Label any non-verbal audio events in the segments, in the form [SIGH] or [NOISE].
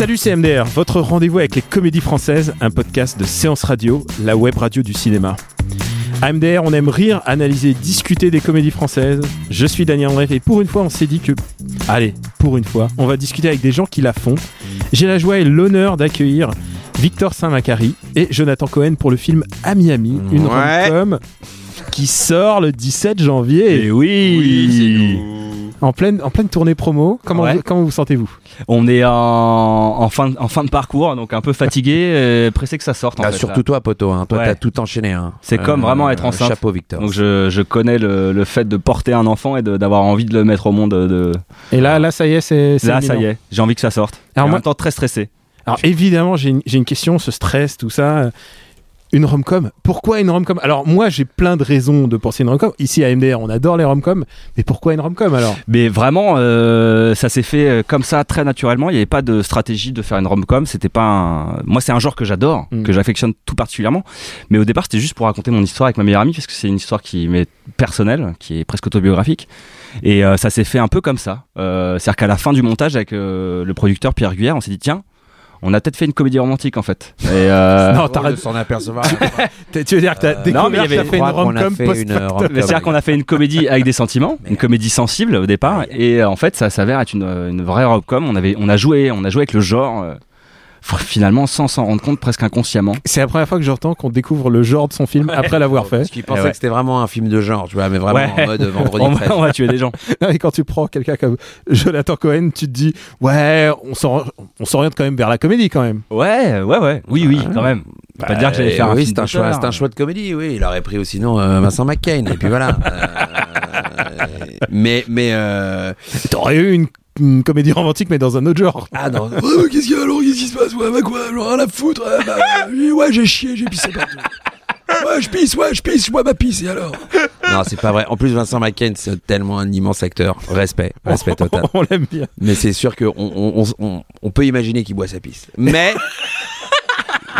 Salut c'est MDR, votre rendez-vous avec les comédies françaises, un podcast de séance radio, la web radio du cinéma. À MDR, on aime rire, analyser, discuter des comédies françaises. Je suis Daniel André et pour une fois, on s'est dit que, allez, pour une fois, on va discuter avec des gens qui la font. J'ai la joie et l'honneur d'accueillir Victor Saint-Macary et Jonathan Cohen pour le film À Miami, une Ouais. rom-com qui sort le 17 janvier. Et oui, En pleine, en pleine tournée promo. Comment, Ouais. vous, comment vous sentez-vous? On est en, en, fin, de- en fin de parcours, donc un peu fatigué, et pressé que ça sorte. En Ah, fait, surtout là. toi, poto. Hein. Toi, Ouais. t'as tout enchaîné. Hein. C'est comme vraiment être enceinte. Chapeau, Victor. Donc je, je connais le, le fait de porter un enfant et d'avoir envie de le mettre au monde. De... Et là, là, ça y est, c'est. Là, ça y est, j'ai envie que ça sorte. Alors Alors en moi- même temps, très stressé. Alors évidemment, j'ai une, j'ai une question, ce stress, tout ça. Une rom-com. Pourquoi une rom-com? Alors moi, j'ai plein de raisons de penser une rom-com. Ici à MDR, on adore les rom-com. Mais pourquoi une rom-com alors? Mais vraiment, euh, ça s'est fait euh, comme ça, très naturellement. Il n'y avait pas de stratégie de faire une rom-com. C'était pas un... Moi, c'est un genre que j'adore, Mm. que j'affectionne tout particulièrement. Mais au départ, c'était juste pour raconter mon histoire avec ma meilleure amie, parce que c'est une histoire qui m'est personnelle, qui est presque autobiographique. Et euh, ça s'est fait un peu comme ça. Euh, C'est-à-dire qu'à la fin du montage, avec euh, le producteur Pierre Guyère, on s'est dit, tiens, on a peut-être fait une comédie romantique en fait. Et euh, [LAUGHS] Non, t'arrêtes. de s'en apercevoir. [LAUGHS] Tu veux dire que t'as Euh, découvert non, mais il y que t'as avait- fait une rom-com C'est-à-dire qu'on a fait une comédie avec des sentiments, une comédie sensible au départ, et euh, en fait, ça s'avère être une, une vraie rom-com. On avait, on a joué, on a joué avec le genre, euh, finalement, sans s'en rendre compte, presque inconsciemment. C'est la première fois que j'entends qu'on découvre le genre de son film après l'avoir fait. Parce qu'il pensait Eh ouais. que c'était vraiment un film de genre, tu vois, mais vraiment Ouais. en mode vendredi On 13. va, on va tuer des gens. [LAUGHS] Et quand tu prends quelqu'un comme Jonathan Cohen, tu te dis ouais, on s'or- on s'oriente quand même vers la comédie quand même. Ouais, ouais, ouais. Oui, oui, quand même. Faut pas dire que j'allais faire un oui, film c'est un, choix, d'auteur. c'est un choix de comédie, oui. Il aurait pris aussi non euh, Vincent McCain, et puis voilà. [LAUGHS] Euh, mais, mais, euh, T'aurais eu une, une comédie romantique mais dans un autre genre. ah non, Ouais, qu'est-ce qu'il y a Qu'est-ce qui se passe Ouais, bah quoi J'en ai rien à foutre. Ouais, bah, [LAUGHS] euh, ouais, j'ai chié, j'ai pissé partout. Ouais, je pisse, ouais, je pisse, je bois ma pisse, et alors Non, c'est pas vrai. En plus, Vincent McCain, c'est tellement un immense acteur. Respect, respect [LAUGHS] total. on l'aime bien. Mais c'est sûr qu'on on, on, on- on peut imaginer qu'il boit sa pisse. Mais [LAUGHS]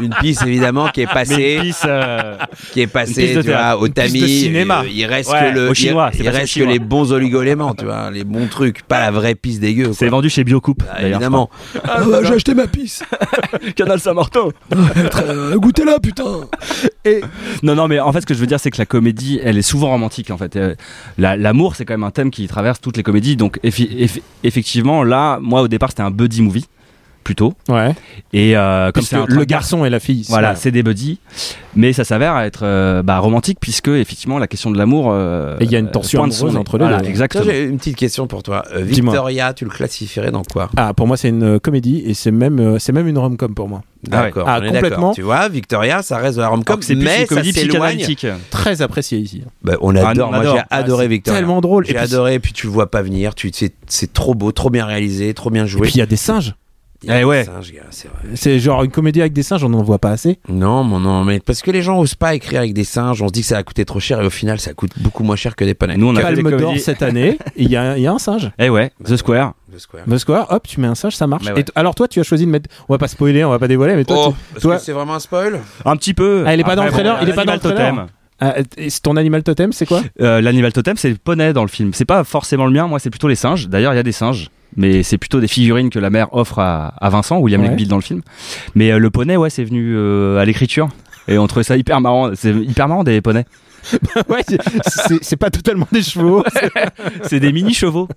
une pisse évidemment qui est passée, une pisse, euh, qui est passée, tu vois, au tamis. cinéma. euh, Il reste Ouais, que le, chinois, il, reste que les bons oligoéléments, tu vois, les bons trucs, pas la vraie pisse dégueu. c'est vendu chez Biocoupe. Ah, d'ailleurs, évidemment. Ah bah, j'ai acheté ma crois. [LAUGHS] Canal Saint-Martin. Goûtez-la, putain. Et Non, non, mais en fait, ce que je veux dire, c'est que la comédie, elle est souvent romantique, en fait. Euh, la- L'amour, c'est quand même un thème qui traverse toutes les comédies. Donc, effi- eff- effectivement, là, moi, au départ, c'était un buddy movie, plutôt. ouais, Et euh, comme le train- garçon et la fille. Voilà, c'est- des buddies. Mais ça s'avère être euh, bah, romantique, puisque, effectivement, la question de l'amour. euh, Et il y a une tension amoureuse nez. entre les Voilà, deux. Exactement. J'ai une petite question pour toi. Euh. Victoria, tu le classifierais dans quoi? Ah, pour moi, c'est une euh, comédie et c'est même, euh, c'est même une rom-com pour moi. Ah. D'accord, Ah, complètement. Tu vois, Victoria, ça reste de la rom-com, plus mais une comédie ça s'éloigne. psychanalytique. Très apprécié ici. Bah, on Ah, adore. Moi, j'ai adoré Ah, c'est Victoria. Tellement drôle. J'ai et puis, adoré, puis tu le vois pas venir, tu c'est c'est trop beau, trop bien réalisé, trop bien et joué. puis il y a des singes. A Eh ouais. c'est genre une comédie avec des singes, on n'en voit pas assez. Non, mon non, mais parce que les gens osent pas écrire avec des singes, on se dit que ça va coûter trop cher et au final ça coûte beaucoup moins cher que des poneys. Nous, on a fait des comédies. cette année, il y, a il y a un singe. Eh ouais, The Square. Le Square. The Square, hop, tu mets un singe, ça marche. Mais ouais. Et alors toi, tu as choisi de mettre. On va pas spoiler, on va pas dévoiler, mais toi, Oh, toi- que c'est vraiment un spoil Un petit peu. Ah, il est pas dans le trailer, il est pas dans le trailer. totem. Ah, ton animal totem, c'est quoi? Euh, L'animal totem, c'est le poney dans le film. C'est pas forcément le mien, moi, c'est plutôt les singes. D'ailleurs, il y a des singes, mais c'est plutôt des figurines que la mère offre à, à Vincent, William Ouais. Legbill dans le film. Mais euh, le poney, ouais, c'est venu euh, à l'écriture. Et on trouvait ça hyper marrant. C'est hyper marrant des poneys. [LAUGHS] Ouais, c'est- pas totalement des chevaux. [LAUGHS] C'est des mini chevaux.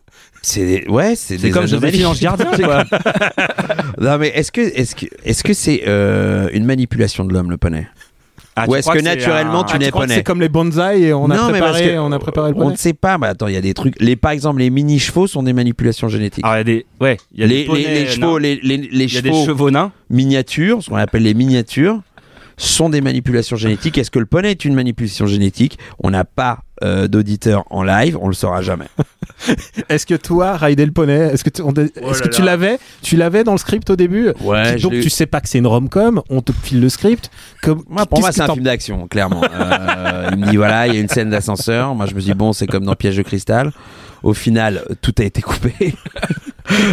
C'est des- ouais, c'est C'est des comme anomalies. Joséphine Ange Gardien, [LAUGHS] quoi. Non mais est-ce que est-ce que est-ce que c'est euh, une manipulation de l'homme le poney? Ah, Ou est-ce que naturellement, un- tu Ah, n'es poney C'est comme les bonsaïs et on a Non, mais parce préparé, que on a préparé le On poney. ne sait pas. Bah attends, il y a des trucs. Les par exemple les mini chevaux sont des manipulations génétiques. Il y a des, ouais, il y a les, des poneys les- les chevaux, les, les, les Il y a des chevaux chevaux nains. miniatures, ce qu'on appelle les miniatures, sont des manipulations génétiques. Est-ce que le poney est une manipulation génétique? On n'a pas euh, d'auditeurs en live, on le saura jamais. [LAUGHS] Est-ce que toi, Raidel Poney, est-ce que, tu- on- est-ce que tu l'avais Tu l'avais dans le script au début? Ouais, je Donc l'ai- tu sais pas que c'est une rom-com, on te file le script. Comme, Moi, pour moi, c'est un t'en- film d'action, clairement. [LAUGHS] Euh, il me dit voilà, il y a une scène d'ascenseur. Moi, je me dis bon, c'est comme dans Piège de cristal. Au final, tout a été coupé.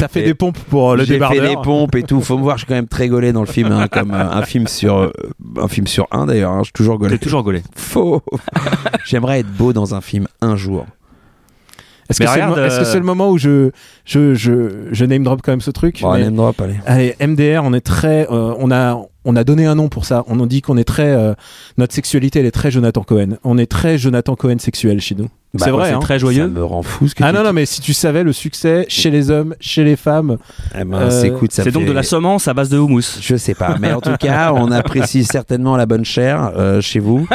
T'as fait Et des pompes pour euh, le J'ai fait débardeur. des pompes et tout. Faut me voir, je suis quand même très gaulé dans le film, hein, comme euh, un film sur euh, un film sur un d'ailleurs. hein, je suis toujours gaulé. T'es toujours gaulé. Faux. [LAUGHS] J'aimerais être beau dans un film un jour. Est-ce que c'est le, euh, le moment où je, je, je, je name drop quand même ce truc Bon, mais- name drop, allez. Allez, MDR, on est très, euh, on a, on a donné un nom pour ça. On nous dit qu'on est très, euh, notre sexualité, elle est très Jonathan Cohen. On est très Jonathan Cohen sexuel chez nous. Bah, c'est moi, vrai. c'est hein. très Ça joyeux. me rend fou ce que Ah tu non, dis. non, mais si tu savais le succès chez les hommes, chez les femmes, Eh ben, Euh, c'est- écoute, ça C'est donc de la semence à base de houmous. Je sais pas, mais en tout cas, on apprécie [LAUGHS] certainement la bonne chair euh, chez vous.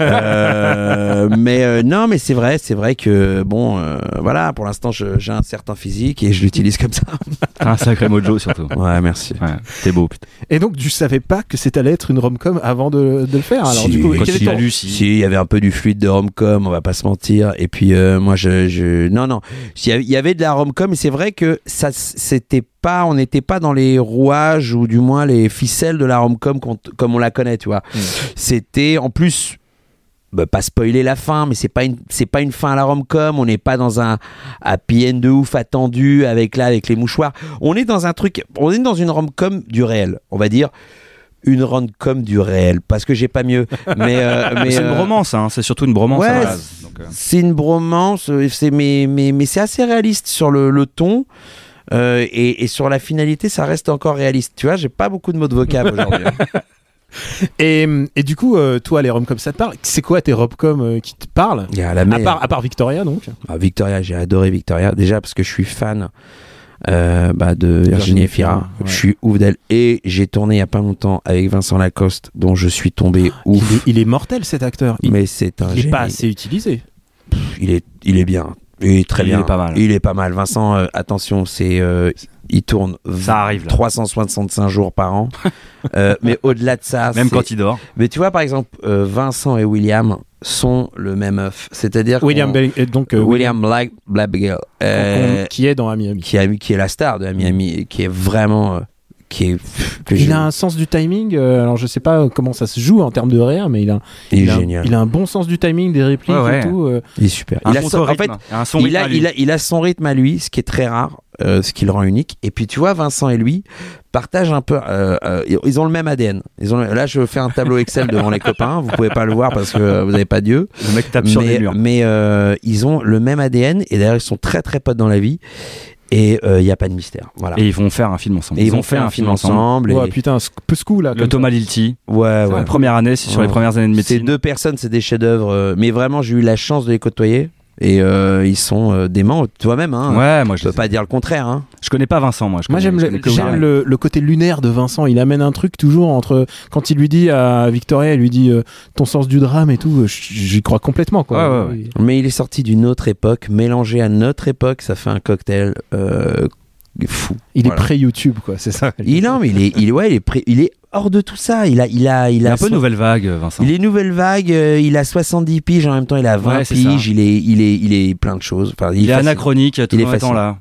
Euh, mais euh, non, mais c'est vrai, c'est vrai que bon, euh, voilà, pour l'instant, je- j'ai un certain physique et je l'utilise comme ça. Un sacré mojo surtout. Ouais, merci. Ouais, t'es beau, putain. et donc tu savais pas que c'est allait être une rom-com avant de, de le faire. Alors Si, du coup, il si. il y avait un peu du fluide de rom-com, on va pas se mentir. Et puis euh, moi, je, je, non, non, il y avait- de la rom-com, et c'est vrai que ça, c'était pas, on n'était pas dans les rouages ou du moins les ficelles de la rom-com comme on la connaît, tu vois. C'était en plus. bah, pas spoiler la fin, mais c'est pas une c'est pas une fin à la rom-com. On n'est pas dans un happy end de ouf attendu avec là avec les mouchoirs. On est dans un truc, on est dans une rom-com du réel, on va dire une rom-com du réel, parce que j'ai pas mieux. [LAUGHS] Mais, euh, mais c'est une euh, bromance, hein. c'est surtout une bromance ouais, à la base. Donc, euh, c'est une bromance, c'est mais mais mais c'est assez réaliste sur le, le ton. euh, et, et sur la finalité, ça reste encore réaliste. Tu vois, j'ai pas beaucoup de mots de vocab aujourd'hui. hein. [LAUGHS] Et, et du coup, euh, toi, les rom-com, ça te parle? C'est quoi tes rom-com euh, qui te parlent? Il y a la à part, à part Victoria, donc. Ah, Victoria, j'ai adoré Victoria. Déjà parce que je suis fan euh, bah, de Virginie. Efira, ouais. Je suis ouf d'elle. Et j'ai tourné il y a pas longtemps avec Vincent Lacoste, dont je suis tombé Il ouf. est, il est mortel cet acteur. Il, Mais c'est un il est génie. pas assez utilisé. il est, il est bien. Il est très Il bien. est pas mal. Il est pas mal. Vincent, euh, attention, c'est, euh, il tourne Ça arrive, là. 365 jours par an. [LAUGHS] Euh, mais au-delà de ça, Même quand il dort. Mais tu vois, par exemple, euh, Vincent et William sont le même œuf. C'est-à-dire William qu'on- Bell, et donc euh, William Black, euh, qu'on- qui est dans Miami. qui, a, qui est la star de Miami, et qui est vraiment, euh, qui est, que Il je- a un sens du timing. euh, alors je sais pas comment ça se joue en termes de réel, mais il a, il est a, génial. il a un bon sens du timing des répliques Ouais, ouais. et tout. euh. Il est super. Un il a son, en fait, contre-rythme. un son il rythme a, à lui. il, a, il a son rythme à lui, ce qui est très rare, euh, ce qui le rend unique. Et puis tu vois, Vincent et lui partagent un peu. euh, euh, ils ont le même ADN. Ils ont, le- là, je fais un tableau Excel devant les copains. Vous pouvez pas le voir parce que vous n'avez pas Dieu. Le mec tape sur des murs. mais euh, ils ont le même ADN et d'ailleurs ils sont très très potes dans la vie. Et il n'y a pas de mystère. Voilà. Et ils vont faire un film ensemble. Et ils vont faire un film ensemble. et- Ouais, putain, peu ce coup là. Le Thomas Lilti. Ouais, ouais. La première année, c'est sur Ouais. les premières années de Ces médecine. deux personnes, c'est des chefs-d'œuvre. euh, mais vraiment, j'ai eu la chance de les côtoyer. Et euh, ils sont euh, déments, toi-même. Hein. Ouais, moi Je peux pas dire le contraire. Hein. je connais pas Vincent, moi. Je Moi connais- j'aime le, le, le côté lunaire de Vincent. Il amène un truc toujours entre quand il lui dit à Victoria, il lui dit euh, ton sens du drame et tout. J'y crois complètement quoi. Ouais, ouais, Mais il est sorti d'une autre époque, mélangé à notre époque, ça fait un cocktail euh, fou. Il Voilà. est pré YouTube quoi, c'est ça. Il, non, mais il est, il, ouais, il est, pré- il est hors de tout ça. Il a, il a, il a un peu nouvelle vague, Vincent. Il est nouvelle vague, euh, il a 70 piges, en même temps il a 20 Ouais, c'est piges, il est, il, est, il est plein de choses. Enfin, Il est anachronique, tout Il est fascinant. là.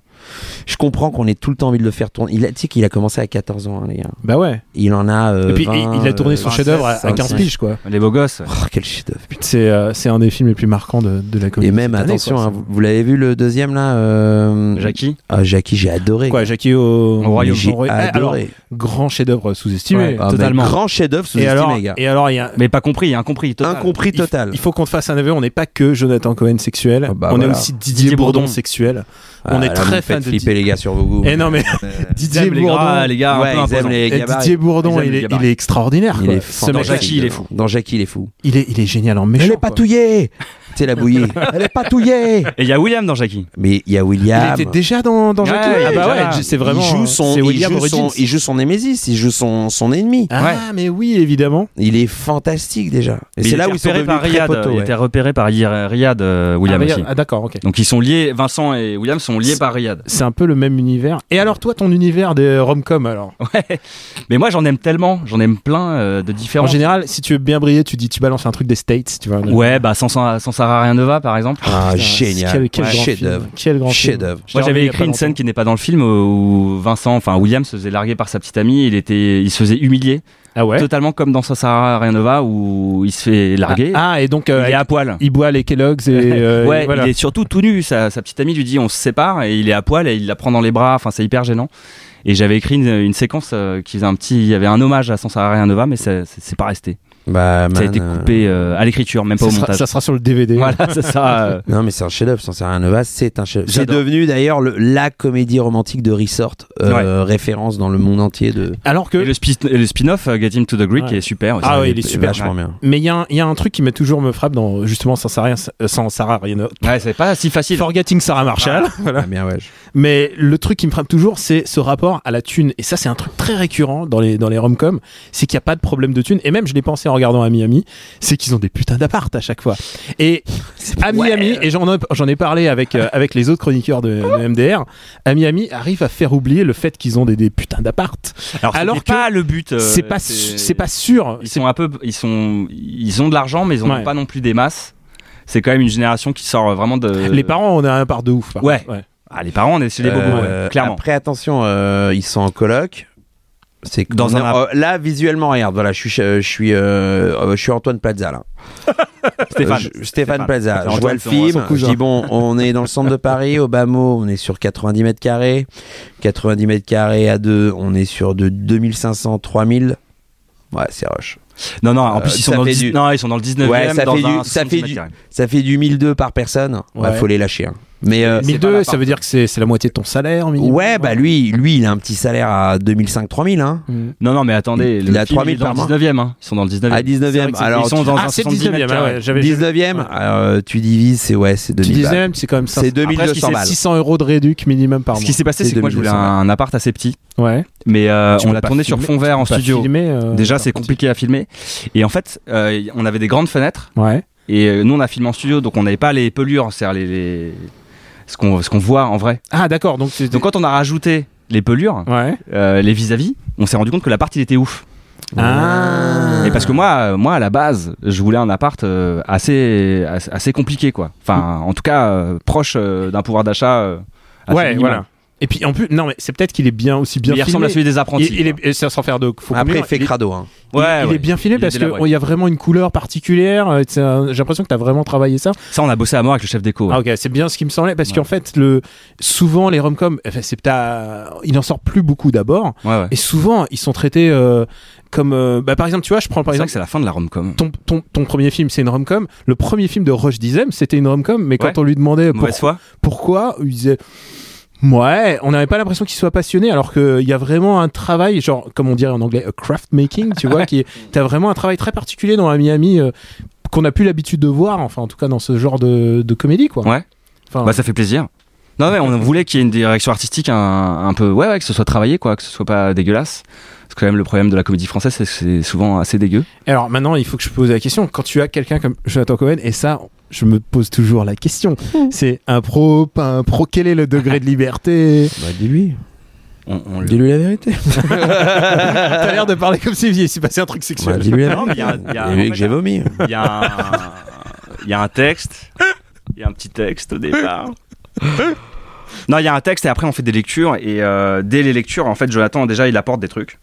Je comprends qu'on ait tout le temps envie de le faire tourner. Il a, tu sais qu'il a commencé à 14 ans, hein, les gars. Bah ouais. Il en a. euh, et puis 20, il, il a tourné son chef-d'œuvre à, à 27, 15 piges quoi. Les beaux gosses. Oh, quel chef-d'œuvre. C'est euh, c'est un des films les plus marquants de, de la comédie. Et même, année, attention, quoi. hein, vous, vous l'avez vu le deuxième là euh, Jackie. Ah, Jackie, j'ai adoré. Quoi, Jackie au, Au royaume. J'ai. Eh, Alors, adoré. grand chef-d'œuvre sous-estimé. Ouais. Ah, totalement. Grand chef-d'œuvre sous-estimé, alors, gars. et alors il y a Mais pas compris, incompris. Total. Incompris il, total. il faut qu'on te fasse un aveu. On n'est pas que Jonathan Cohen sexuel. Ah bah on est aussi Didier, Bourdon. sexuel. On est là, très fan de flipper les gars sur vos goûts. Eh non mais [LAUGHS] Didier Bourdon. les gars, Et. Didier Bourdon, il est, extraordinaire. Il quoi. est Ce fantastique. mec, Jackie, il est fou. Dans Jackie, il est fou. il est, il est génial en méchant. Elle est patouillée sais, la bouillie. [LAUGHS] Elle est patouillée. Et il y a William dans Jackie. Mais il y a Il William. était déjà dans, dans Jackie ouais, Ah bah ouais, c'est vraiment. il joue son, il William joue son, il joue son Némésis, il joue son, son ennemi. Ah Ouais. mais oui, évidemment. Il est fantastique déjà. Et c'est il là où ils sont par très Riyad. potos. Il ouais. était repéré par Ri- Riyad, euh, William ah, aussi. ah, d'accord, ok. Donc ils sont liés, Vincent et William sont liés par Riyad. C'est un peu le même univers. Et alors toi, ton univers des rom-com alors? Ouais. Mais moi j'en aime tellement, j'en aime plein euh, de différents. En général, si tu veux bien briller, tu dis tu balances un truc des States, tu vois. Ouais, bah sans, sans, sans Sarah rien ne va par exemple. Ah, génial. Quel, quel Ouais. grand Chef-d'œuvre. Quel grand. Chef-d'œuvre. Moi j'avais écrit une scène qui n'est pas dans le film où Vincent, enfin William se faisait larguer par sa petite amie, il était, il se faisait humilier, Ah ouais. totalement comme dans Sans Sarah rien ne va où il se fait larguer. Ah, et donc euh, il est à poil. il boit les Kellogg's et [LAUGHS] euh, ouais, et voilà. il est surtout tout nu. Sa, sa petite amie lui dit on se sépare et il est à poil et il la prend dans les bras. Enfin, c'est hyper gênant. Et j'avais écrit une, une séquence euh, qui faisait un petit. Il y avait un hommage à Sans Sarah rien ne va, mais c'est pas resté. Bah, ça a été euh, coupé euh, à l'écriture, même pas ça, au sera, montage. ça sera sur le DVD. [LAUGHS] Voilà, ça. euh. [LAUGHS] Non, mais c'est un chef-d'œuvre, sans rien ne va, c'est un chef C'est devenu d'ailleurs le- la comédie romantique de Resort, euh, référence dans le monde entier de. Alors que Et le, spi- le spin-off euh, Get Him to the Greek Ouais. est super aussi. Ah ouais, il est super. Vachement bien. Mais il y, a un- il y a un truc qui m'a toujours me frappe dans justement sans Sarah, euh, sans Sarah rien. Ouais, c'est pas si facile. Forgetting Sarah Marshall. [LAUGHS] voilà. Ah, bien, ouais. Mais le truc qui me frappe toujours, c'est ce rapport à la thune. Et ça, c'est un truc très récurrent dans les dans les rom-com, c'est qu'il n'y a pas de problème de thune. Et même, je l'ai pensé en regardant à Miami, c'est qu'ils ont des putains d'appart à chaque fois. Et à Miami, et j'en ai, parlé avec euh, avec les autres chroniqueurs de, de MDR, à Miami arrive à faire oublier le fait qu'ils ont des, des putains d'appart. Alors, Alors pas le but. euh, c'est pas c'est pas sûr. Ils sont un peu, ils sont, ils ont de l'argent, mais ils ont Ouais. pas non plus des masses. C'est quand même une génération qui sort vraiment de. Les parents, on a un appart de ouf. par Ouais. Ah, les parents, on est chez les bobos, Euh, ouais, clairement. Après, attention, euh, ils sont en coloc. C'est Dans un euh, là visuellement regarde voilà je suis je suis euh, euh, je suis Antoine Plaza là. [LAUGHS] Stéphane. Euh, je- Stéphane Stéphane. Plaza. Je vois le film je dis bon on est dans le centre de Paris au bas mot on est sur 90 mètres carrés. 90 mètres carrés à deux on est sur de 2500 3000 ouais c'est rush. Non, non, en plus, Euh, ils sont dans le fait 10 du- non, ils sont dans le 19 Ouais, ça fait du- ça 70 fait du- ça fait du 1002 par personne. Ouais, Ouais. faut les lâcher hein. Mais euh, c'est 1002, pas la ça veut dire que c'est c'est la moitié de ton salaire, minimum. ouais bah lui lui il a un petit salaire à 2005 3000 hein Mm. Non, non, mais attendez, Il le a 3000 il est dans par le mois. 19 e hein. Ils sont dans le 19 e à 19e alors ils sont tu- dans Ah, un c'est 70 19e, mètres ah carrés. ouais, j'avais 19e, Ouais. euh, tu divises, c'est ouais, c'est Tu 2000 disais balles. même, c'est quand même ça. C'est Après, ce qui 2200 c'est balles. 600 euros de réduc minimum par Ce mois. qui s'est passé, C'est que moi, je voulais 2200, un appart assez petit, Ouais. mais euh, on l'a tourné sur fond vert en studio. euh, Déjà, c'est compliqué à filmer. Et en fait, euh, on avait des grandes fenêtres. Ouais. Et euh, nous, on a filmé en studio, donc on n'avait pas les pelures, c'est-à-dire les, les- ce qu'on ce qu'on voit en vrai. Ah, d'accord. Donc, Donc quand on a rajouté les pelures, Ouais. euh, les vis-à-vis, on s'est rendu compte que l'appart il était ouf. Ah. Et parce que moi, euh, moi à la base, je voulais un appart euh, assez, assez compliqué quoi. Enfin, en tout cas euh, proche euh, d'un pouvoir d'achat. euh, Ouais, voilà. Et puis, en plus, non, mais c'est peut-être qu'il est bien aussi bien il ressemble à celui des apprentis. Il, il est, et ça sans faire de faux Après, il fait il est- crado. Hein. Il- Ouais, il est bien filmé Il parce qu'il y a vraiment une couleur particulière. euh, c'est J'ai l'impression que tu as vraiment travaillé ça. Ça, on a bossé à mort avec le chef déco. ouais. Ah, ok, c'est bien ce qui me semblait parce qu'en fait, le, souvent les rom-coms, enfin, c'est il en sort plus beaucoup d'abord. Ouais, ouais. Et souvent, ils sont traités euh, comme. euh, bah, par exemple, tu vois, je prends par C'est vrai exemple que c'est la fin de la rom-com. ton, ton, ton premier film, c'est une rom-com. Le premier film de Rush Dizem, c'était une rom-com, mais quand on lui demandait pour- pourquoi, il disait. Ouais, on n'avait pas l'impression qu'il soit passionné, alors qu'il y a vraiment un travail, genre, comme on dirait en anglais, a craft making, tu vois, qui est, t'as vraiment un travail très particulier dans la Miami euh, qu'on n'a plus l'habitude de voir, enfin, en tout cas, dans ce genre de, de comédie, quoi. Ouais. Enfin, Bah ça fait plaisir. Non mais on voulait qu'il y ait une direction artistique un, un peu ouais, ouais que ce soit travaillé quoi, que ce soit pas dégueulasse. Parce que quand même le problème de la comédie française c'est que c'est souvent assez dégueu. Alors maintenant, il faut que je pose la question. Quand tu as quelqu'un comme Jonathan Cohen, et ça, je me pose toujours la question, c'est un pro, pas un pro, quel est le degré de liberté? Bah, dis-lui. On, Dis-lui la vérité. [LAUGHS] T'as l'air de parler comme s'il s'est passé un truc Bah, sexuel. dis-lui la vérité. que j'ai vomi. Il y a un il y a un texte, il y a un petit texte au départ. Non, il y a un texte et après on fait des lectures et euh, dès les lectures en fait Jonathan déjà il apporte des trucs.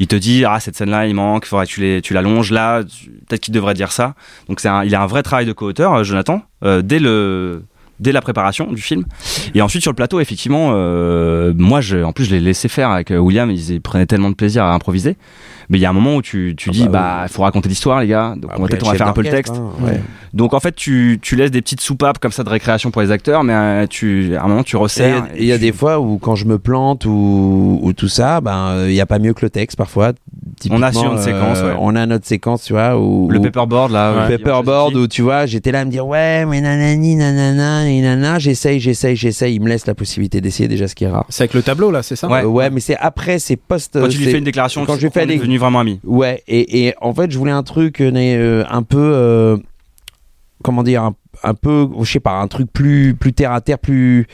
Il te dit ah cette scène là il manque, faudrait que tu les tu l'allonges là, peut-être qu'il devrait dire ça. Donc c'est il a un vrai travail de co-auteur euh, Jonathan euh, dès le dès la préparation du film. Et ensuite sur le plateau effectivement euh, moi je en plus je l'ai laissé faire avec euh, William. Ils prenaient tellement de plaisir à improviser mais il y a un moment où tu, tu Ah dis bah bah il faut raconter l'histoire les gars donc on va Après, peut-être on va faire un peu le texte hein, ouais. donc en fait, tu, tu laisses des petites soupapes comme ça de récréation pour les acteurs, mais euh, tu, à un moment, tu Et resserres. Il y a tu- des fois où quand je me plante ou, ou tout ça, ben il y a pas mieux que le texte parfois. typiquement, On a sur une séquence, ouais. On a notre séquence, tu vois, où Le où- paperboard là. le ouais. paperboard où tu vois, j'étais là à me dire ouais, mais nanani, nanana, nanana, j'essaye, j'essaye, j'essaye. Il me laisse la possibilité d'essayer déjà ce qui est rare. C'est avec le tableau là, c'est ça? Ouais. Euh, ouais, mais c'est après, c'est post. Quand tu lui fais une déclaration, quand tu- je lui fais on est des- devenu vraiment amis. Ouais, et, et en fait, je voulais un truc euh, euh, un peu, euh, comment dire, un, peu, je sais pas, un truc plus, plus terre à terre, plus.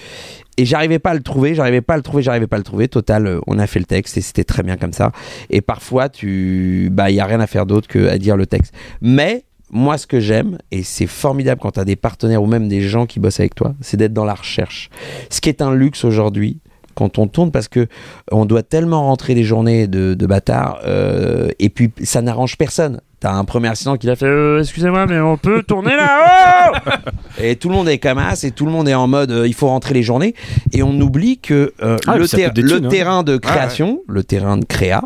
Et j'arrivais pas à le trouver, j'arrivais pas à le trouver, j'arrivais pas à le trouver. Total, on a fait le texte et c'était très bien comme ça. Et parfois, tu, bah, il y a rien à faire d'autre que à dire le texte. Mais moi, ce que j'aime, et c'est formidable quand tu as des partenaires ou même des gens qui bossent avec toi, c'est d'être dans la recherche. Ce qui est un luxe aujourd'hui quand on tourne parce que on doit tellement rentrer des journées de, de bâtards euh, et puis ça n'arrange personne. T'as un premier assistant qui l'a fait euh, excusez-moi mais on peut tourner là oh [LAUGHS] et tout le monde est comme as et tout le monde est en mode euh, il faut rentrer les journées et on oublie que Ah, le, ter- hein. terrain de création, le terrain de créa,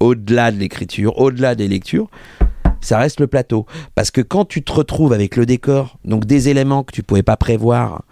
au-delà de l'écriture, au-delà des lectures, ça reste le plateau. Parce que quand tu te retrouves avec le décor, donc des éléments que tu pouvais pas prévoir,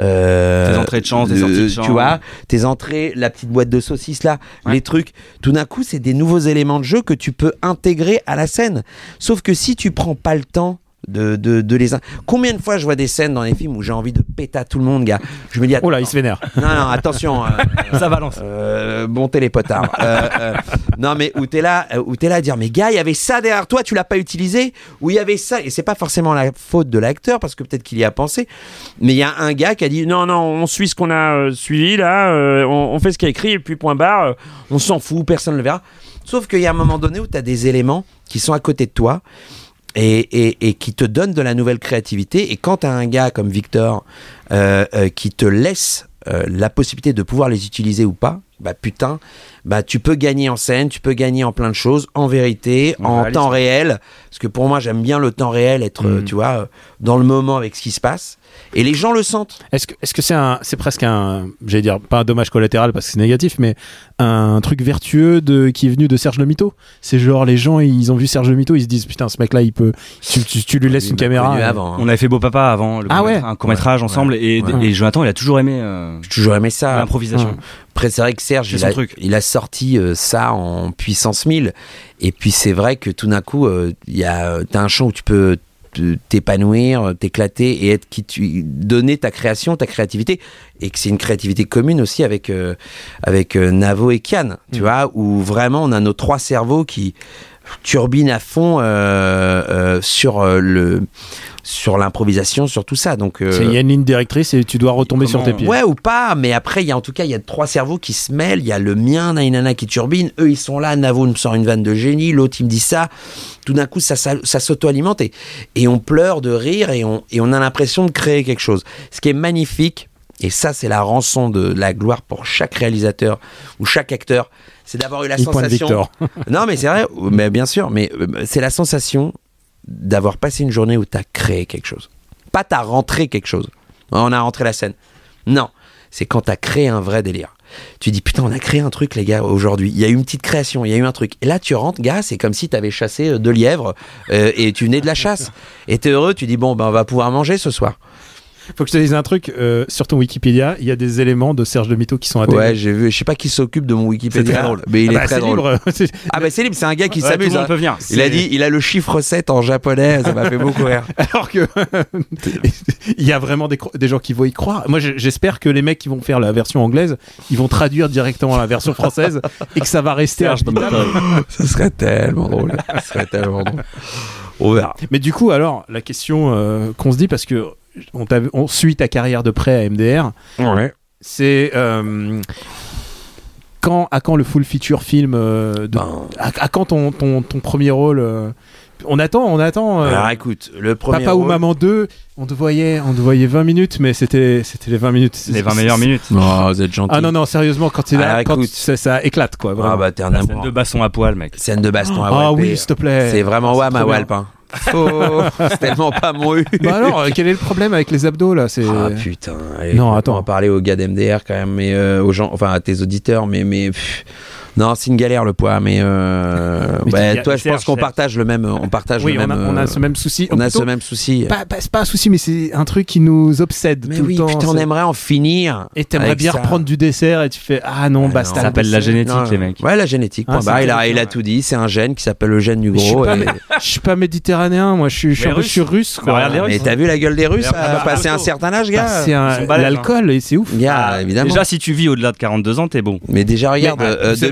euh, Tes entrées de chance, tes sorties de chance. Tu vois, tes entrées, la petite boîte de saucisses là, Ouais. les trucs. Tout d'un coup, c'est des nouveaux éléments de jeu que tu peux intégrer à la scène. Sauf que si tu prends pas le temps de, de, de les. in- Combien de fois je vois des scènes dans les films où j'ai envie de péter à tout le monde, gars? Je me dis, Oh là, il se vénère. non, non, attention. euh, [LAUGHS] Ça balance. euh, monter les potards. Euh, euh, non, mais où t'es là, euh, où t'es là à dire, mais gars, il y avait ça derrière toi, tu l'as pas utilisé, ou il y avait ça, et c'est pas forcément la faute de l'acteur parce que peut-être qu'il y a pensé, mais il y a un gars qui a dit, non, non, on suit ce qu'on a euh, suivi là, euh, on, on fait ce qui est écrit et puis point barre, euh, on s'en fout, personne ne le verra. Sauf qu'il y a un moment donné où t'as des éléments qui sont à côté de toi. Et, et, et qui te donnent de la nouvelle créativité. Et quand tu as un gars comme Victor euh, euh, qui te laisse euh, la possibilité de pouvoir les utiliser ou pas, bah putain, bah tu peux gagner en scène, tu peux gagner en plein de choses, en vérité, En temps réel. Parce que pour moi, j'aime bien le temps réel, être, Mhm. tu vois, dans le moment avec ce qui se passe. Et les gens le sentent. Est-ce que est-ce que c'est un c'est presque un j'allais dire pas un dommage collatéral parce que c'est négatif mais un truc vertueux de qui est venu de Serge Le Mito c'est genre les gens ils ont vu Serge Le Mito ils se disent putain ce mec là il peut tu, tu- tu lui laisses une caméra avant. hein. On avait fait Beau Papa avant, le Ah court- ouais un court métrage ensemble, et, Ouais. et Jonathan, il a toujours aimé euh, J'ai toujours aimé ça. l'improvisation. Ouais. Après, c'est vrai que Serge, C'est il son a, truc. il a sorti euh, ça en puissance 1000. Et puis, c'est vrai que tout d'un coup, euh, il y a, euh, t'as un champ où tu peux t'épanouir, t'éclater et être qui tu donner ta création, ta créativité et que c'est une créativité commune aussi avec euh, avec euh, Navo et Kian, tu Mm. vois, où vraiment on a nos trois cerveaux qui turbinent à fond euh, euh, sur euh, le sur l'improvisation, sur tout ça. Donc euh, C'est- il y a une ligne directrice et tu dois retomber sur tes pieds Ouais ou pas, mais après, il y a en tout cas, il y a trois cerveaux qui se mêlent. Il y a le mien, Nainana qui turbine. Eux, ils sont là. Navo me sort une vanne de génie. L'autre, il me dit ça. Tout d'un coup, ça, ça, ça s'auto-alimente et, et on pleure de rire et on, et on a l'impression de créer quelque chose. Ce qui est magnifique, et ça, c'est la rançon de la gloire pour chaque réalisateur ou chaque acteur, c'est d'avoir eu la sensation. [LAUGHS] Non, mais c'est vrai, mais bien sûr, mais euh, c'est la sensation d'avoir passé une journée où tu as créé quelque chose. Pas t'as rentré quelque chose. On a rentré la scène. Non, c'est quand t'as créé un vrai délire. Tu dis putain, on a créé un truc, les gars, aujourd'hui. Il y a eu une petite création, il y a eu un truc. Et là, tu rentres, gars, c'est comme si t'avais chassé euh, deux lièvres euh, et tu venais de la chasse. Et t'es heureux, tu dis bon, ben on va pouvoir manger ce soir. Faut que je te dise un truc euh, sur ton Wikipédia il y a des éléments de Serge Le Mito qui sont intégrés Ouais, j'ai vu. Je sais pas qui s'occupe de mon Wikipédia, C'est très drôle. mais il Ah est bah, très c'est drôle. libre [LAUGHS] C'est- Ah bah c'est libre, c'est un gars qui Ouais, tout le s'amuse. monde hein. peut venir. Il a dit, il a le chiffre 7 en japonais, ça m'a fait beaucoup rire. [LAUGHS] Alors que [LAUGHS] il y a vraiment des, gens qui vont y croire. Moi, je- j'espère que les mecs qui vont faire la version anglaise, ils vont traduire directement la version française et que ça va rester Serge habitable. Ce serait tellement drôle. Ce serait tellement drôle. On verra. Mais du coup, alors, la question euh, qu'on se dit, parce que on, suit ta carrière de près à MDR, Ouais. c'est euh, quand, à quand le full feature film euh, de- Ben, à, à quand ton, ton, ton premier rôle euh, On attend, on attend. euh, alors écoute, le premier. Papa ou Maman 2, on te voyait, on te voyait 20 minutes, mais c'était c'était les 20 minutes. Les 20 meilleures minutes. Oh, vous êtes gentil. Ah non, non, sérieusement, quand, c'est là, Alors, quand écoute. ça, ça éclate, quoi. Vraiment. Ah bah t'es un scène de basson à poil, mec. Scène de baston à Ah Walpé. oui, s'il te plaît. C'est vraiment Wam à. Walp. hein. [LAUGHS] C'est tellement pas mon U. Bah alors, euh, quel est le problème avec les abdos là C'est Ah putain. allez, Non, on attends. va en parler aux gars d'MDR quand même, mais euh, aux gens, enfin à tes auditeurs, mais mais pff, Non, c'est une galère le poids, mais, euh, Mais a- toi, je pense qu'on partage le même, on partage Oui, le on même. a, on a euh, ce même souci. on a Plutôt- ce même souci. Pas, pas- c'est pas un souci, mais c'est un truc qui nous obsède Mais tout oui, le temps. putain, on aimerait en finir. Et t'aimerais bien ça. reprendre du dessert et tu fais Ah non, Ah basta. non. Ça s'appelle la génétique, Non, les mecs. Ouais, la génétique. Ah, il, a, il a intéressant, tout dit. C'est un gène qui s'appelle le gène du Mais Je suis, gros. pas, je suis pas méditerranéen, moi je suis, je suis, russe. Bah, Quoi. regarde les Russes. Mais t'as vu la gueule des Russes Ah à bah, passer un certain âge, Bah, gars sont balèzes, l'alcool c'est ouf. Ah, évidemment. Déjà, si tu vis au-delà de 42 ans, t'es bon. Mais déjà, regarde.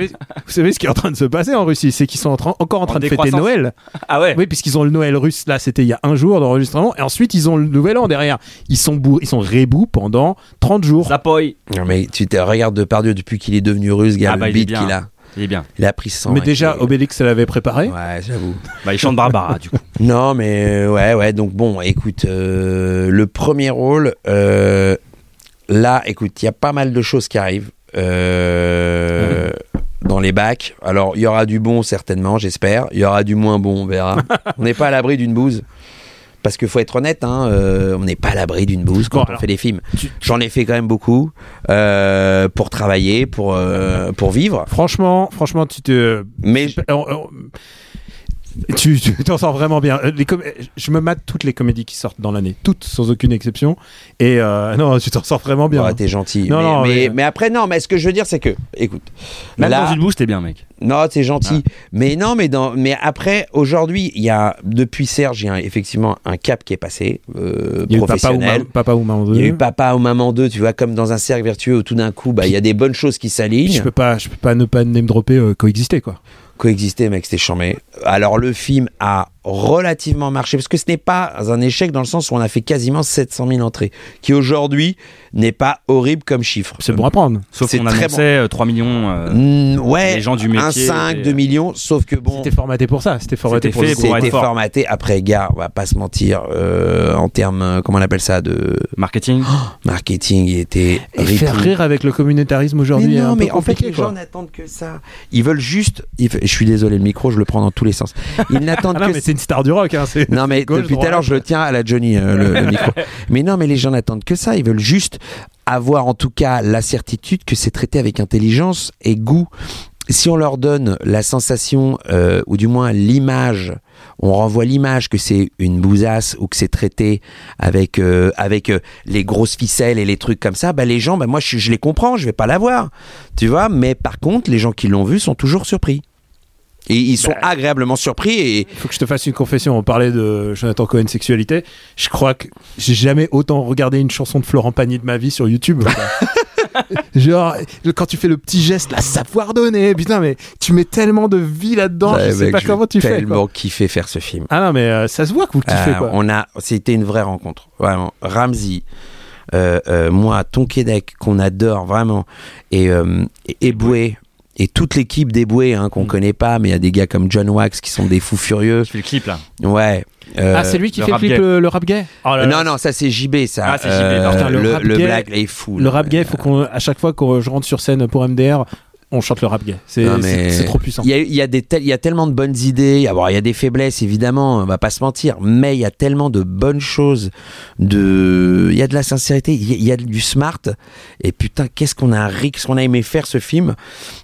Vous, savez, vous savez ce qui est en train de se passer en Russie C'est qu'ils sont en train- encore en train En de fêter. Noël. Ah ouais Oui, puisqu'ils ont le Noël russe, là c'était il y a un jour d'enregistrement, et ensuite ils ont le Nouvel An derrière. Ils sont, bourr- ils sont rébous pendant 30 jours. Zapoy. Non, mais tu te regardes Depardieu depuis qu'il est devenu russe, gars, Ah bah, beat qu'il a. Il est bien. Il a pris 100. mais déjà, Obélix l'avait préparé. Ouais, j'avoue. Bah, il chante Barbara, du coup. [LAUGHS] Non, mais euh, ouais, ouais. Donc bon, écoute, euh, le premier rôle, euh, là, écoute, il y a pas mal de choses qui arrivent euh, dans les bacs. Alors, il y aura du bon certainement, j'espère. Il y aura du moins bon, on verra. [LAUGHS] on n'est pas à l'abri d'une bouse. Parce qu'il faut être honnête, hein, euh, on n'est pas à l'abri d'une bouse quand Bon, on alors, fait des films. tu- J'en ai fait quand même beaucoup euh, pour travailler, pour euh, pour vivre. Franchement, franchement, tu te. Mais Tu t'en sors vraiment bien. Euh, Les com- Je me mate toutes les comédies qui sortent dans l'année, toutes sans aucune exception. Et euh, [LAUGHS] non, tu t'en sors vraiment bien. Ouais, t'es gentil. Non, mais, non, mais, mais- mais après, non, mais ce que je veux dire, c'est que, écoute, Même là, dans une bouse, t'es bien, mec. non, c'est gentil. Mais non, mais, dans, mais après, aujourd'hui, il y a, depuis Serge, il y a effectivement un cap qui est passé, euh, Il y a eu Papa ou, professionnel. Ma- Papa ou Maman Il y a eu. Papa ou Maman 2, tu vois, comme dans un cercle vertueux où tout d'un coup, bah, il y a des bonnes choses qui Je s'alignent. peux pas, je peux pas ne pas name dropper euh, coexister quoi. Coexister, mec, c'était chambé. Alors, le film a relativement marché, parce que ce n'est pas un échec dans le sens où on a fait quasiment 700 000 entrées, qui aujourd'hui n'est pas horrible comme chiffre. C'est bon à prendre. Sauf C'est qu'on très annonçait euh, 3 millions. euh, Mm, ouais, les gens du métier 5, étaient- 2 millions, sauf que bon, C'était formaté pour ça. C'était formaté pour pour c'était fort. formaté. Après, gars, on va pas se mentir, euh, en termes, euh, comment on appelle ça, de Marketing. [GASPS] marketing, il était Et ripou. faire rire avec le communautarisme aujourd'hui. Non, mais en fait, les quoi. gens n'attendent que ça. Ils veulent juste. ils Je suis désolé, le micro, je le prends dans tous les sens. Ils n'attendent [LAUGHS] Ah que mais c'est une star du rock. Hein, Non mais Gauche, depuis tout à l'heure je le tiens à la Johnny euh, le, le micro. [LAUGHS] Mais non mais les gens n'attendent que ça, ils veulent juste avoir en tout cas la certitude que c'est traité avec intelligence et goût. Si on leur donne la sensation euh, ou du moins l'image, on renvoie l'image que c'est une bousasse ou que c'est traité avec euh, avec euh, les grosses ficelles et les trucs comme ça, bah les gens, bah moi je, je les comprends, je vais pas la voir, tu vois? Mais par contre, les gens qui l'ont vu sont toujours surpris. Et ils sont Bah. agréablement surpris et Il faut que je te fasse une confession. On parlait de Jonathan Cohen sexualité. Je crois que j'ai jamais autant regardé une chanson de Florent Pagny de ma vie sur YouTube. [LAUGHS] Genre, quand tu fais le petit geste, la savoir donner, putain, mais tu mets tellement de vie là-dedans, Ouais, je sais mec, pas j'ai comment tu fais. tellement quoi. kiffé faire ce film. Ah non, mais euh, ça se voit que vous kiffez, Euh, quoi. on a, c'était une vraie rencontre, vraiment. Ramsey, euh, euh, moi, Tonquédec, qu'on adore vraiment, et euh, et Eboué, et toute l'équipe d'Eboué, hein, qu'on Mm. connaît pas, mais il y a des gars comme John Wax qui sont des fous furieux. Je fais le clip là. Ouais. euh, ah, c'est lui qui fait le rap clip, gay. le, le rap gay Oh là là. non, non, ça c'est JB, ça. Ah, c'est JB, non, putain, le le, rap le gay- black, là, il est fou. Le là. rap gay, faut qu'on, à chaque fois que je rentre sur scène pour MDR, on chante le rap gay. C'est, mais trop puissant. Il y a, y a des tel- il y a tellement de bonnes idées. Il y a- bon, il y a des faiblesses évidemment, on va pas se mentir, mais il y a tellement de bonnes choses. De, il y a de la sincérité, il y a, il y a du smart. Et putain, qu'est-ce qu'on a ri, qu'est-ce qu'on a aimé faire ce film.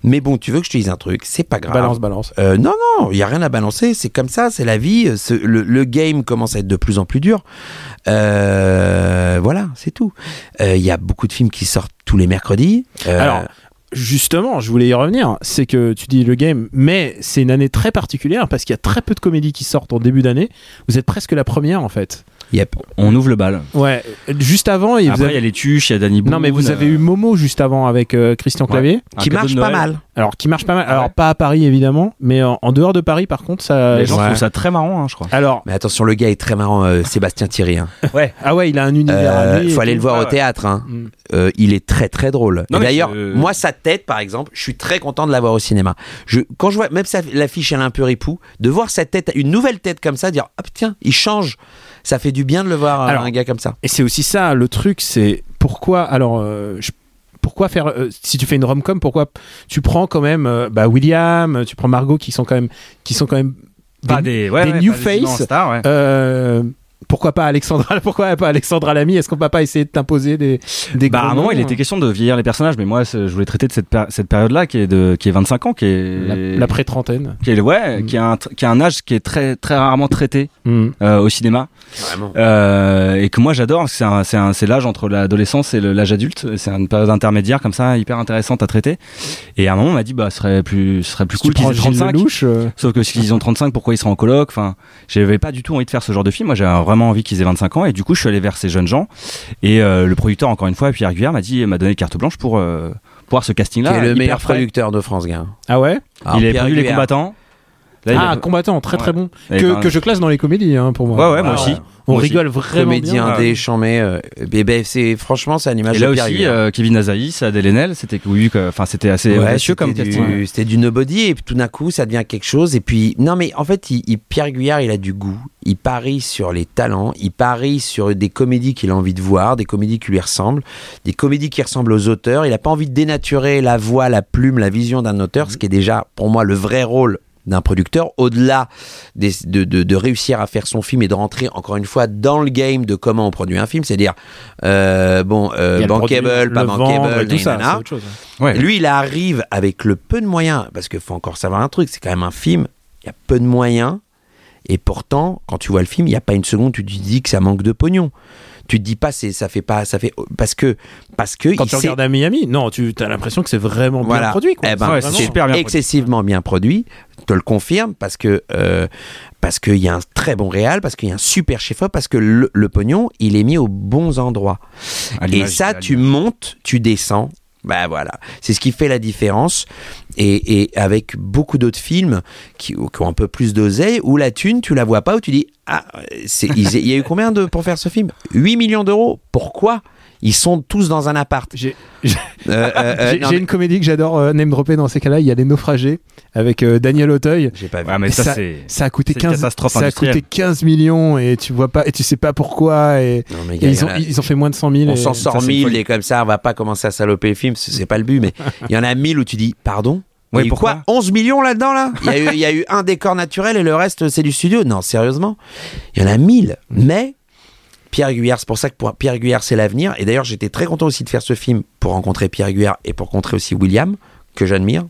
Mais bon, tu veux que je te dise un truc, c'est pas grave. Balance, balance. Euh, non, non, il y a rien à balancer. C'est comme ça, c'est la vie. Le, le game commence à être de plus en plus dur. Euh, voilà, c'est tout. Euh, Il y a beaucoup de films qui sortent tous les mercredis. Euh, Alors, Justement, je voulais y revenir. C'est que tu dis le game, mais c'est une année très particulière parce qu'il y a très peu de comédies qui sortent en début d'année. Vous êtes presque la première en fait. yep. On ouvre le bal. Ouais. Juste avant, et vous Après, il avez- y a les tuches, il y a Danny Boone. non mais vous avez eu Momo juste avant avec euh, Christian. Clavier. qui marche pas mal. Alors qui marche pas mal. Ah Alors ouais. pas à Paris évidemment, mais en, en dehors de Paris par contre ça. Les gens Ouais. trouvent ça très marrant, hein, je crois. Alors Mais attention, le gars est très marrant, euh, Sébastien Thierry. Hein. [LAUGHS] Ouais. ah ouais, il a un univers. Euh, et faut aller tout. le voir Ouais, au théâtre. Hein. Mm. Euh, il est très très drôle. D'ailleurs, moi sa tête, par exemple, je suis très content de la voir au cinéma. Je, quand je vois même sa, l'affiche, elle est un peu ripou, de voir sa tête, une nouvelle tête comme ça, dire ah tiens, il change. Ça fait du bien de le voir euh, Alors, un gars comme ça. Et c'est aussi ça, le truc, c'est pourquoi. Alors, euh, je- pourquoi faire. euh, si tu fais une rom-com, pourquoi tu prends quand même euh, bah, William, tu prends Margot qui sont quand même. Qui sont quand même des- des, ouais, des ouais, new face. stars, ouais. Pourquoi pas Alexandra [LAUGHS] pourquoi pas Alexandra Lamy? Est-ce qu'on peut pas essayer de t'imposer des des Bah, à un moment, il était question de vieillir les personnages, mais moi, je voulais traiter de cette, péri- cette période-là qui est de qui est 25 ans, qui est la, la pré-trentaine qui est ouais, Mm. qui est un qui est un âge qui est très très rarement traité Hmm. euh, au cinéma Vraiment. euh, et que moi j'adore parce que c'est c'est c'est l'âge entre l'adolescence et l'âge adulte. C'est une période intermédiaire comme ça, hyper intéressante à traiter. Et à un moment, on m'a dit bah ce serait plus ce serait plus Si cool qu'ils aient Gilles 35. Lelouch, euh, Sauf que s'ils ont 35, pourquoi ils seraient en coloc? Enfin, j'avais pas du tout envie de faire ce genre de film. Moi, j'avais vraiment envie qu'ils aient 25 ans. Et du coup, je suis allé vers ces jeunes gens. Et euh, le producteur, encore une fois, Pierre Guyard, m'a dit, m'a donné carte blanche pour euh, pour voir ce casting-là. Qui est le meilleur frais. producteur de France, gars. ah ouais? Alors, il avait Pierre produit les combattants. Là, ah a- combattant très très bon que, ben, que je classe dans les comédies hein, pour moi Ouais, ouais, moi Ah, aussi. on Moi aussi. rigole vraiment Comédien bien des. Euh, ben, c'est franchement, c'est à l'image Et de là aussi, Guyard. euh, Kevin Azaïs, Adèle Haenel, c'était oui, enfin, c'était assez Ouais, comme du-. C'était du nobody et tout d'un coup ça devient quelque chose. Et puis non mais en fait il, il- Pierre Guyard il a du goût. Il parie sur les talents. Il parie sur des comédies qu'il a envie de voir, des comédies qui lui ressemblent, des comédies qui ressemblent aux auteurs. Il a pas envie de dénaturer la voix, la plume, la vision d'un auteur, ce qui est déjà pour moi le vrai rôle d'un producteur, au-delà de, de- de réussir à faire son film et de rentrer encore une fois dans le game de comment on produit un film, c'est-à-dire euh, bon euh, produit, bankable, pas bankable, tout ça autre chose Ouais. Lui, il arrive avec le peu de moyens, parce qu'il faut encore savoir un truc, c'est quand même un film, il y a peu de moyens, et pourtant, quand tu vois le film, il n'y a pas une seconde, tu te dis que ça manque de pognon. Tu te dis pas, c'est, ça fait pas, ça fait, parce que, parce que, quand il tu regardes à Miami non tu as l'impression que c'est vraiment bien produit quoi. Eh ben, Ouais, c'est super bien. produit. excessivement bien produit, je te le confirme, parce que, euh, parce qu'il y a un très bon réal, parce qu'il y a un super chef-op, parce que le, le pognon, il est mis aux bons endroits. Et ça, tu montes, tu descends. Bah voilà, c'est ce qui fait la différence. Et, et avec beaucoup d'autres films qui, qui ont un peu plus d'oseille, où la thune, tu la vois pas, où tu dis Ah, c'est- il y a eu combien de, pour faire ce film? 8 millions d'euros? Pourquoi? Ils sont tous dans un appart. J'ai- Euh, euh, [LAUGHS] euh, J'ai non, j'ai mais- une comédie que j'adore euh, name dropper dans ces cas-là. Il y a Les Naufragés avec euh, Daniel Auteuil. J'ai pas vu. Ouais, mais ça, ça- c'est. Ça a coûté C'est une 15 catastrophe ça a industrielle. coûté 15 millions et tu vois pas et tu sais pas pourquoi et, Non, mais et gars, ils ont a- ils ont fait moins de 100 000. on et- s'en sort c'est une 1000 folie. et comme ça, on va pas commencer à saloper le film, c'est c'est pas le but, mais [LAUGHS] il y en a 1000 où tu dis Pardon? Ouais, Il y a eu pourquoi quoi 11 millions là-dedans là? Il y, a eu, il y a eu un décor naturel et le reste c'est du studio? Non, sérieusement. Il y en a 1000. Mais Pierre Guyard, c'est pour ça que pour Pierre Guyard c'est l'avenir. Et d'ailleurs j'étais très content aussi de faire ce film pour rencontrer Pierre Guyard et pour rencontrer aussi William, que j'admire.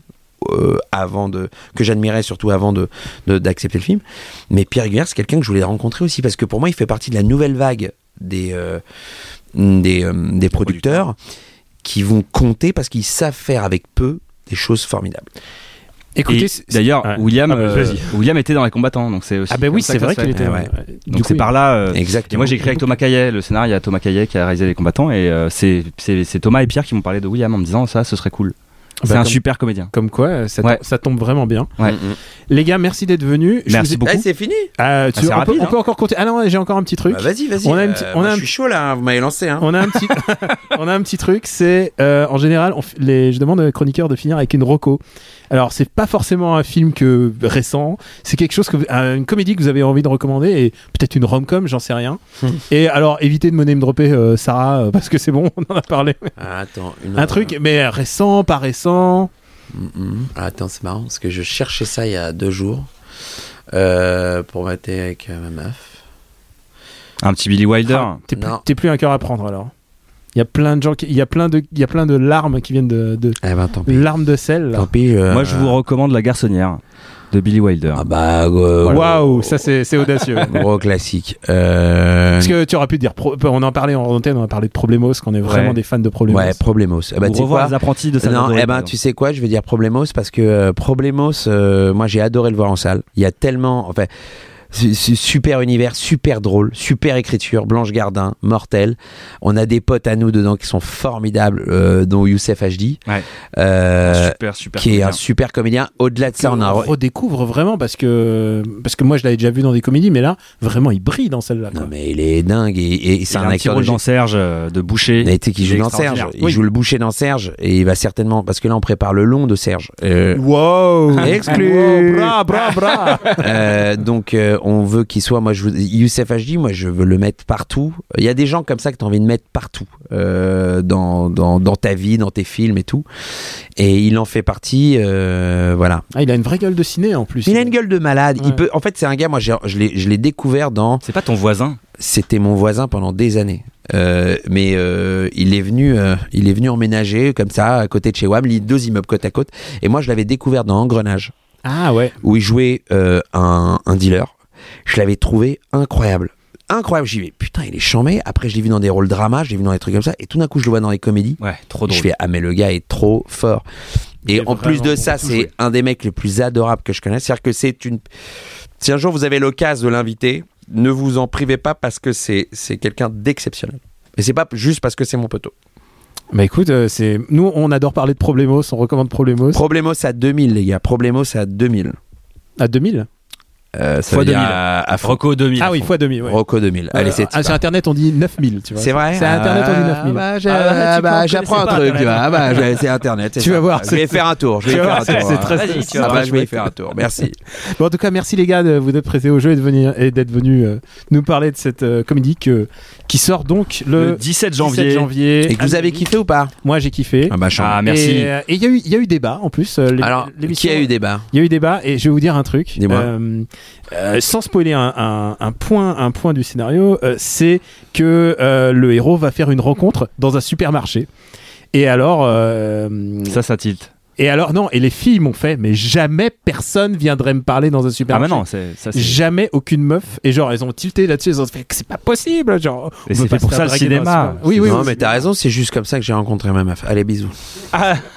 euh, avant de que j'admirais surtout avant de de- d'accepter le film mais Pierre Guyard c'est quelqu'un que je voulais rencontrer aussi parce que pour moi il fait partie de la nouvelle vague des euh, des, euh, des producteurs qui vont compter parce qu'ils savent faire avec peu des choses formidables Écoutez, D'ailleurs, Ouais. William, Ah bah, euh. William était dans les combattants, donc c'est aussi. ah ben oui, c'est vrai qu'il était. Ouais, Donc c'est par là. euh, Et exactement moi j'ai écrit avec Thomas Caillet le scénario, il y a Thomas Caillet qui a réalisé les combattants et euh, c'est c'est c'est Thomas et Pierre qui m'ont parlé de William en me disant ça ce serait cool. C'est Bah, un comme- super comédien. Comme quoi, ça, Ouais. ça tombe vraiment bien. Ouais. Mm, mm. Les gars, merci d'être venus. Merci ai- beaucoup. Eh, c'est fini Ah, tu- Ah, on, peut, on hein. peut encore compter. Ah non, j'ai encore un petit truc. Bah, vas-y vas-y On a un Euh, petit- on moi, a un je suis chaud là vous m'avez lancé hein. On a un petit, [LAUGHS] on a un petit truc. C'est euh, en général, on f- les, je demande aux chroniqueurs de finir avec une roco. Alors, c'est pas forcément un film que récent. C'est quelque chose que, vous- une comédie que vous avez envie de recommander et peut-être une rom-com, j'en sais rien. [LAUGHS] et alors, évitez de me name dropper euh, Sarah euh, parce que c'est bon, [LAUGHS] on en a parlé. Ah, attends une Un truc, mais récent, pas récent. Mm, mm. Ah, attends c'est marrant parce que je cherchais ça il y a deux jours euh, pour mater avec euh, ma meuf Un petit Billy Wilder. Ah, T'es plus, un cœur à prendre alors. Il y a plein de gens, qui- il y a plein de, il y a plein de larmes qui viennent de, de eh ben tant pis larmes de sel. là. tant pis euh, Moi je vous recommande La Garçonnière de Billy Wilder. ah bah euh, Waouh, ça c'est c'est audacieux. [LAUGHS] gros classique euh, Parce que tu aurais pu dire, on en parlait en antenne, on a parlé de Problemos, qu'on est vraiment Ouais. des fans de Problemos. ouais Problemos Eh sais revoir quoi les apprentis de Non, Salvador eh ben, tu sais quoi, je vais dire Problemos parce que euh, Problemos, euh, moi j'ai adoré le voir en salle. Il y a tellement, enfin, super univers, super drôle, super écriture, Blanche Gardin, mortel. On a des potes à nous dedans qui sont formidables, euh, dont Youssef HD, Ouais. euh, super super. qui est un super comédien. Au-delà de ça, on a on redécouvre vraiment parce que parce que moi je l'avais déjà vu dans des comédies, mais là vraiment il brille dans celle-là. non mais il est dingue et, et c'est a un un petit acteur rôle de dans Serge euh, de Boucher. Il a été qui joue dans Serge. Il Oui. joue le boucher dans Serge et il va certainement parce que là on prépare le long de Serge. Euh, Wow, [LAUGHS] Exclu. Wow, bra bra bra. Euh, donc euh, on veut qu'il soit, moi, je Youssef HD, moi, je veux le mettre partout. Il y a des gens comme ça que tu as envie de mettre partout, euh, dans, dans, dans ta vie, dans tes films et tout. Et il en fait partie, euh, voilà. Ah, il a une vraie gueule de ciné en plus. Il a une gueule de malade. Il peut, en fait, c'est un gars, moi, j'ai- je l'ai je l'ai découvert dans. C'est pas ton voisin C'était mon voisin pendant des années. Euh, mais euh, il est venu, euh, il est venu emménager comme ça à côté de chez Wam, les deux immeubles côte à côte. Et moi, je l'avais découvert dans Engrenage, Ah ouais. où il jouait euh, un, un dealer. Je l'avais trouvé incroyable. Incroyable, j'y vais. Putain, il est chambé. Après, je l'ai vu dans des rôles drama, je l'ai vu dans des trucs comme ça. Et tout d'un coup, je le vois dans les comédies. Ouais, trop drôle. Je fais, ah, mais le gars est trop fort. Et est en plus de ça, c'est un des mecs les plus adorables que je connaisse. C'est-à-dire que c'est une. Si un jour vous avez l'occasion de l'inviter, ne vous en privez pas parce que c'est c'est quelqu'un d'exceptionnel. Et c'est pas juste parce que c'est mon poteau. Bah écoute, euh, c'est nous on adore parler de Problemos, on recommande Problemos Problemos à 2000, les gars. Problemos à 2000. à 2000. Euh, ça Fois veut dire 2000. à, à. Rocco 2000. Ah oui, fois 2000. Ouais. Rocco 2000. Allez, Euh, c'est ah, sur internet on dit 9000, tu vois. C'est vrai C'est internet on dit Ah, 9000. bah, j'ai- Ah, tu ah, bah, connaissais J'apprends un truc, tu vois. Ah, bah, c'est internet. Tu vas voir, Je vais faire un tour. Je vais faire un tour. c'est très- je vais faire un tour. Merci. Bon, en tout cas, merci les gars de vous être prêtés au jeu et de venir et d'être venus euh, nous parler de cette euh, comédie que- qui sort donc le, Le 17 17 janvier. Et que vous avez kiffé ou pas Moi j'ai kiffé. Ah bah. Ah, merci. Et euh, il y a eu il y a eu débat en plus. euh, Alors, qui a eu débat Il y a eu débat et je vais vous dire un truc. Dis-moi. Euh, euh, sans spoiler un, point, un point du scénario, euh, c'est que euh, le héros va faire une rencontre dans un supermarché. Et alors, Ça, ça. Et alors non, et les filles m'ont fait, mais jamais personne viendrait me parler dans un Ah, supermarché. mais non, c'est ça. c'est- Jamais aucune meuf. Et genre, elles ont tilté là-dessus, elles ont fait que c'est pas possible. Genre, Et on c'est peut pas fait pour ça, le cinéma. super- Oui, oui, non, oui, mais t'as raison, c'est juste comme ça que j'ai rencontré ma meuf. Allez, bisous.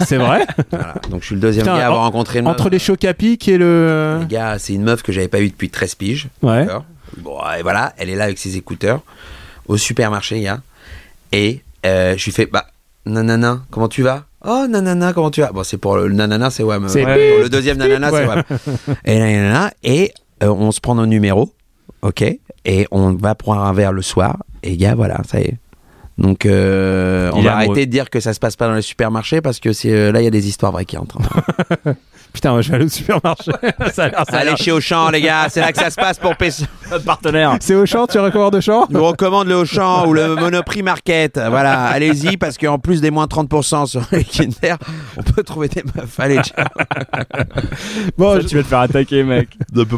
c'est vrai. [LAUGHS] Voilà. Donc je suis le deuxième Putain, gars à avoir en- rencontré une meuf. Entre les chocs à pic et le. Les gars, c'est une meuf que j'avais pas vue depuis 13 piges. Ouais. D'accord Bon, et voilà, elle est là avec ses écouteurs au supermarché, gars. Et euh, je lui fais, bah, nanana, comment tu vas? Oh, nanana, comment tu vas? Bon, c'est pour le, nanana, c'est Wam. C'est Ouais, pour le deuxième nanana, ouais. c'est Wam. Et nanana, et euh, on se prend nos numéros, ok? Et on va prendre un verre le soir. Et gars, voilà, ça y est. Donc, euh, on va amoureux. arrêter de dire que ça se passe pas dans les supermarchés parce que c'est euh, là, il y a des histoires vraies qui entrent. [LAUGHS] Putain, moi, je vais aller au supermarché. [LAUGHS] ça a l'air- ça a Allez chez Auchan, les gars, c'est là que ça se passe pour PC. [LAUGHS] Notre partenaire. C'est Auchan, tu recommandes Auchan Je vous recommande le Auchan ou le Monoprix Market. Voilà, allez-y parce qu'en plus des moins 30% sur les Kinder, on peut trouver des meufs. Allez, ciao. Bon, Ça, je- tu vas te faire attaquer, mec.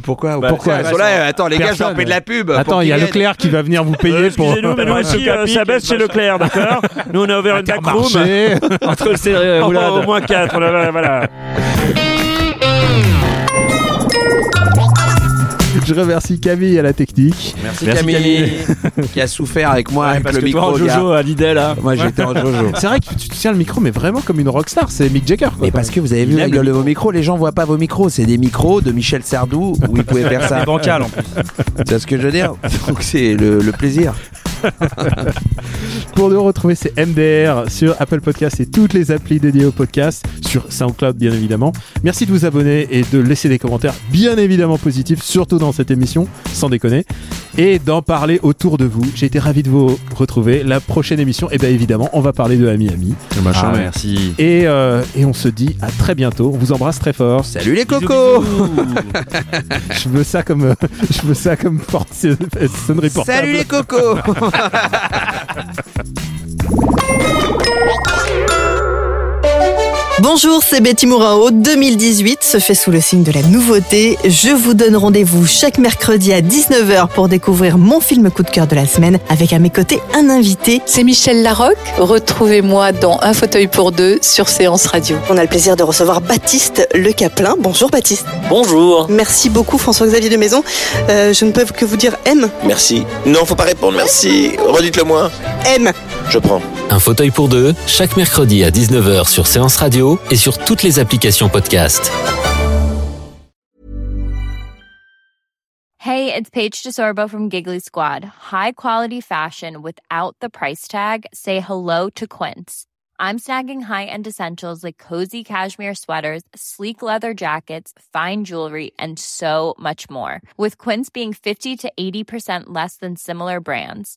pourquoi Bah, pourquoi là, attends, les gars, je leur fais de la pub. Attends, pour il y a Leclerc qui va venir vous payer pour. Excusez-nous, mais moi aussi, euh, ça baisse chez Leclerc, d'accord [LAUGHS] Nous, on a ouvert une backroom. [LAUGHS] Entre le et Au, roulade. au moins 4, voilà. Je remercie Camille à la technique. Merci, Merci, Camille, qui a souffert avec moi, avec parce le que toi, micro. en gars. Jojo à l'idée là. Moi, j'étais en Jojo. C'est vrai que tu tiens le micro, mais vraiment comme une rockstar. C'est Mick Jagger. Quoi, Mais parce que vous avez vu la gueule le de vos micros, les gens voient pas vos micros. C'est des micros de Michel Sardou où ils pouvaient faire [LAUGHS] ça. C'est bancal en plus. C'est ce que je veux dire. Donc c'est le, le plaisir. [LAUGHS] Pour nous retrouver, c'est MDR sur Apple Podcast et toutes les applis dédiées au podcast, sur SoundCloud bien évidemment. Merci de vous abonner et de laisser des commentaires bien évidemment positifs, surtout dans cette émission, sans déconner, et d'en parler autour de vous. J'ai été ravi de vous retrouver. La prochaine émission, et bien évidemment, on va parler de Ami Ami. Ah, merci. Et, euh, et on se dit à très bientôt. On vous embrasse très fort. Salut les cocos bisous. [LAUGHS] Je veux ça comme, euh, je veux ça comme port- sonnerie portable. Salut les cocos [LAUGHS] Bonjour, c'est Betty Mourao. 2018 se fait sous le signe de la nouveauté. Je vous donne rendez-vous chaque mercredi à 19h pour découvrir mon film coup de cœur de la semaine avec à mes côtés un invité. C'est Michel Larocque. Retrouvez-moi dans Un fauteuil pour deux sur Séance Radio. On a le plaisir de recevoir Baptiste Le Caplin. Bonjour Baptiste. Bonjour. Merci beaucoup François-Xavier de Maison. Euh, je ne peux que vous dire M. Merci. Non, faut pas répondre, merci. Redites-le moi. M. Je prends. Un fauteuil pour deux, chaque mercredi à 19h sur Séance Radio et sur toutes les applications podcast. Hey, it's Paige DeSorbo from Giggly Squad. High quality fashion without the price tag. Say hello to Quince. I'm snagging high-end essentials like cozy cashmere sweaters, sleek leather jackets, fine jewelry, and so much more. With Quince being 50 to 80% less than similar brands.